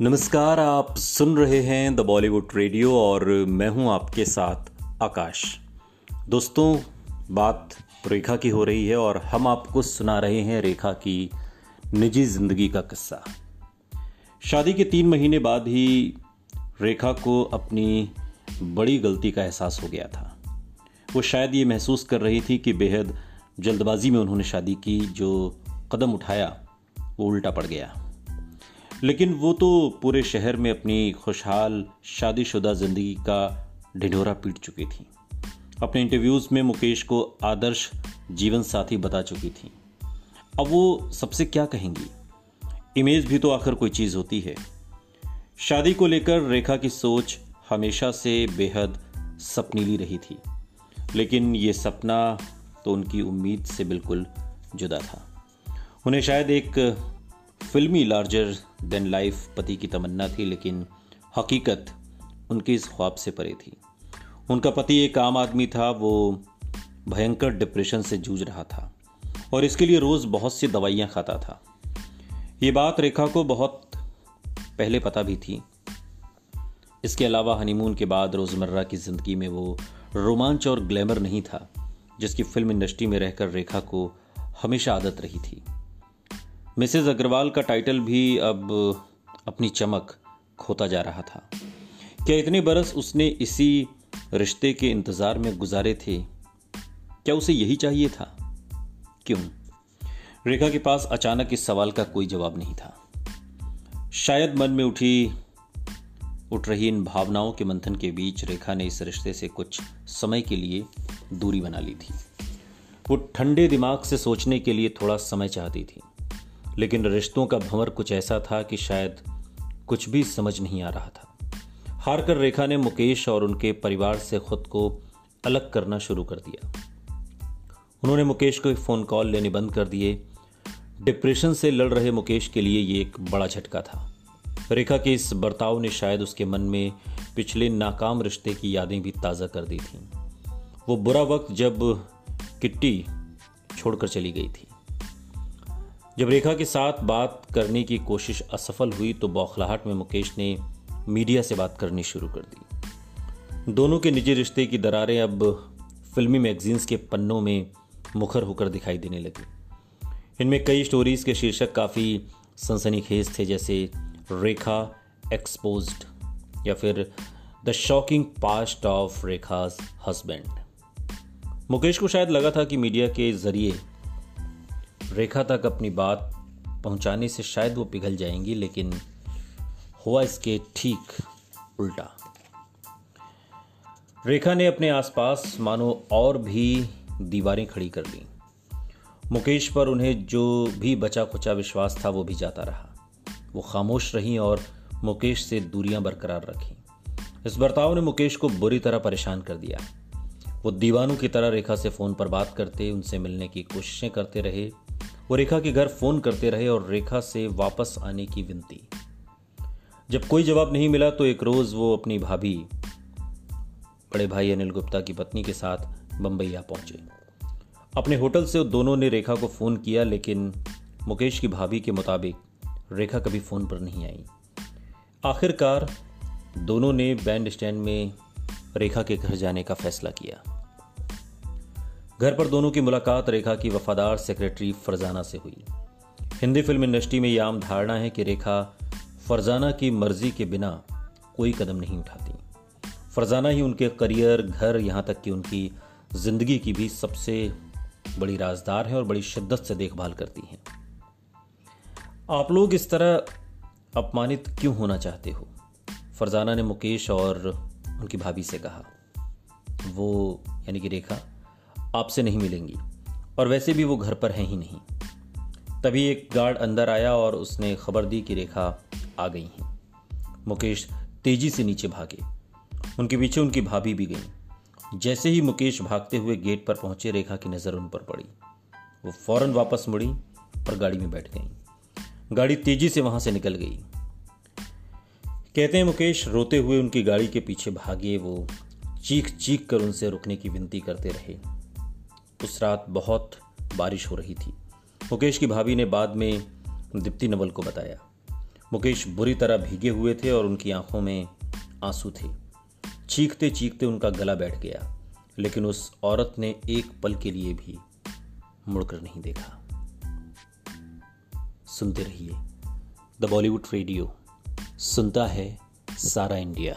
नमस्कार, आप सुन रहे हैं द बॉलीवुड रेडियो और मैं हूँ आपके साथ आकाश। दोस्तों, बात रेखा की हो रही है और हम आपको सुना रहे हैं रेखा की निजी ज़िंदगी का किस्सा। शादी के तीन महीने बाद ही रेखा को अपनी बड़ी गलती का एहसास हो गया था। वो शायद ये महसूस कर रही थी कि बेहद जल्दबाजी में उन्होंने शादी की, जो कदम उठाया, वो उल्टा पड़ गया। लेकिन वो तो पूरे शहर में अपनी खुशहाल, शादीशुदा ज़िंदगी का ढिढोरा पीट चुकी थी। अपने इंटरव्यूज़ में मुकेश को आदर्श जीवन साथी बता चुकी थी। अब वो सबसे क्या कहेंगी? इमेज भी तो आखिर कोई चीज़ होती है। शादी को लेकर रेखा की सोच हमेशा से बेहद सपनीली रही थी। लेकिन ये सपना तो उनकी उम्मीद से बिल्कुल जुदा था। उन्हें शायद एक फिल्मी लार्जर देन लाइफ पति की तमन्ना थी, लेकिन हकीकत उनके इस ख्वाब से परे थी। उनका पति एक आम आदमी था, वो भयंकर डिप्रेशन से जूझ रहा था और इसके लिए रोज़ बहुत सी दवाइयाँ खाता था। ये बात रेखा को बहुत पहले पता भी थी। इसके अलावा हनीमून के बाद रोज़मर्रा की ज़िंदगी में वो रोमांच और ग्लैमर नहीं था, जिसकी फ़िल्म इंडस्ट्री में रहकर रेखा को हमेशा आदत रही थी। मिसेज अग्रवाल का टाइटल भी अब अपनी चमक खोता जा रहा था। क्या इतने बरस उसने इसी रिश्ते के इंतज़ार में गुजारे थे? क्या उसे यही चाहिए था? क्यों? रेखा के पास अचानक इस सवाल का कोई जवाब नहीं था। शायद मन में उठी उठ रही इन भावनाओं के मंथन के बीच रेखा ने इस रिश्ते से कुछ समय के लिए दूरी बना ली थी। वो ठंडे दिमाग से सोचने के लिए थोड़ा समय चाहती थी। लेकिन रिश्तों का भंवर कुछ ऐसा था कि शायद कुछ भी समझ नहीं आ रहा था। हार कर रेखा ने मुकेश और उनके परिवार से खुद को अलग करना शुरू कर दिया। उन्होंने मुकेश को फ़ोन कॉल लेने बंद कर दिए। डिप्रेशन से लड़ रहे मुकेश के लिए ये एक बड़ा झटका था। रेखा के इस बर्ताव ने शायद उसके मन में पिछले नाकाम रिश्ते की यादें भी ताज़ा कर दी थीं। वो बुरा वक्त जब किट्टी छोड़कर चली गई थी। जब रेखा के साथ बात करने की कोशिश असफल हुई तो बौखलाहट में मुकेश ने मीडिया से बात करनी शुरू कर दी। दोनों के निजी रिश्ते की दरारें अब फिल्मी मैगजीन्स के पन्नों में मुखर होकर दिखाई देने लगी। इनमें कई स्टोरीज के शीर्षक काफ़ी सनसनीखेज थे, जैसे रेखा एक्सपोज या फिर the shocking past of Rekha's husband. Mukesh को शायद लगा था कि मीडिया के ज़रिए रेखा तक अपनी बात पहुँचाने से शायद वो पिघल जाएँगी, लेकिन हुआ इसके ठीक उल्टा। रेखा ने अपने आसपास, मानो और भी दीवारें खड़ी कर ली मुकेश पर उन्हें जो भी बचा खुचा विश्वास था, वो भी जाता रहा। वो खामोश रहीं और मुकेश से दूरियाँ बरकरार रखी। इस बर्ताव ने मुकेश को बुरी तरह परेशान कर दिया। वो दीवानों की तरह रेखा से फ़ोन पर बात करते, उनसे मिलने की कोशिशें करते रहे। वो रेखा के घर फ़ोन करते रहे और रेखा से वापस आने की विनती। जब कोई जवाब नहीं मिला तो एक रोज वो अपनी भाभी, बड़े भाई अनिल गुप्ता की पत्नी के साथ आ पहुँचे। अपने होटल से दोनों ने रेखा को फ़ोन किया, लेकिन मुकेश की भाभी के मुताबिक रेखा कभी फ़ोन पर नहीं आई। आखिरकार दोनों ने बैंड स्टैंड में रेखा के घर जाने का फैसला किया। घर पर दोनों की मुलाकात रेखा की वफादार सेक्रेटरी फरजाना से हुई। हिंदी फ़िल्म इंडस्ट्री में यह आम धारणा है कि रेखा फरजाना की मर्ज़ी के बिना कोई कदम नहीं उठाती। फरजाना ही उनके करियर, घर, यहाँ तक कि उनकी ज़िंदगी की भी सबसे बड़ी राजदार है और बड़ी शिद्दत से देखभाल करती हैं। आप लोग इस तरह अपमानित क्यों होना चाहते हो? फरजाना ने मुकेश और उनकी भाभी से कहा। वो, यानी कि रेखा आपसे नहीं मिलेंगी। और वैसे भी वो घर पर हैं ही नहीं। तभी एक गार्ड अंदर आया और उसने खबर दी कि रेखा आ गई हैं। मुकेश तेज़ी से नीचे भागे। उनके पीछे उनकी भाभी भी गई। जैसे ही मुकेश भागते हुए गेट पर पहुँचे, रेखा की नज़र उन पर पड़ी। वो फ़ौरन वापस मुड़ी और गाड़ी में बैठ गई। गाड़ी तेज़ी से वहाँ से निकल गई। कहते हैं मुकेश रोते हुए उनकी गाड़ी के पीछे भागे। वो चीख चीख कर उनसे रुकने की विनती करते रहे। उस रात बहुत बारिश हो रही थी। मुकेश की भाभी ने बाद में दीप्ति नवल को बताया। मुकेश बुरी तरह भीगे हुए थे और उनकी आँखों में आँसू थे। चीखते चीखते उनका गला बैठ गया, लेकिन उस औरत ने एक पल के लिए भी मुड़कर नहीं देखा। सुनते रहिए द बॉलीवुड रेडियो, सुनता है सारा इंडिया।